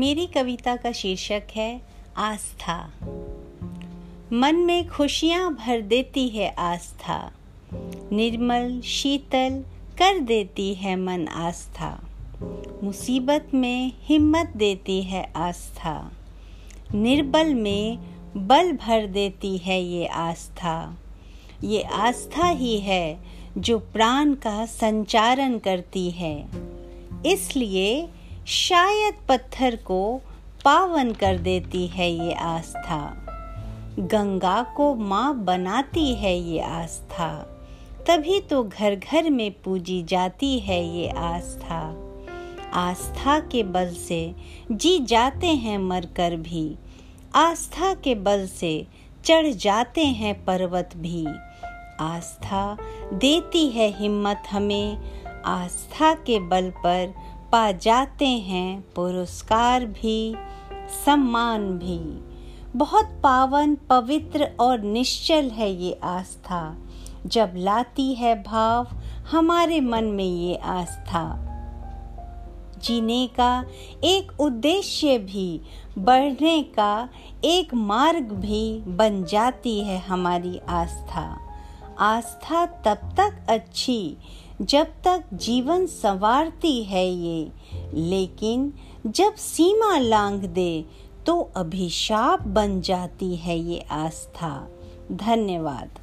मेरी कविता का शीर्षक है आस्था। मन में खुशियाँ भर देती है आस्था। निर्मल, शीतल कर देती है मन आस्था। मुसीबत में हिम्मत देती है आस्था। निर्बल में बल भर देती है ये आस्था। ये आस्था ही है जो प्राण का संचारण करती है। इसलिए शायद पत्थर को पावन कर देती है ये आस्था। गंगा को माँ बनाती है ये आस्था। तभी तो घर घर में पूजी जाती है ये आस्था। आस्था के बल से जी जाते हैं मरकर भी। आस्था के बल से चढ़ जाते हैं पर्वत भी। आस्था देती है हिम्मत हमें। आस्था के बल पर पा जाते हैं, पुरस्कार भी, सम्मान भी। बहुत पावन, पवित्र और निश्चल है ये आस्था। जब लाती है भाव, हमारे मन में ये आस्था। जीने का एक उद्देश्य भी, बढ़ने का एक मार्ग भी बन जाती है हमारी आस्था। आस्था तब तक अच्छी जब तक जीवन संवारती है ये, लेकिन जब सीमा लांग दे तो अभिशाप बन जाती है ये आस्था। धन्यवाद।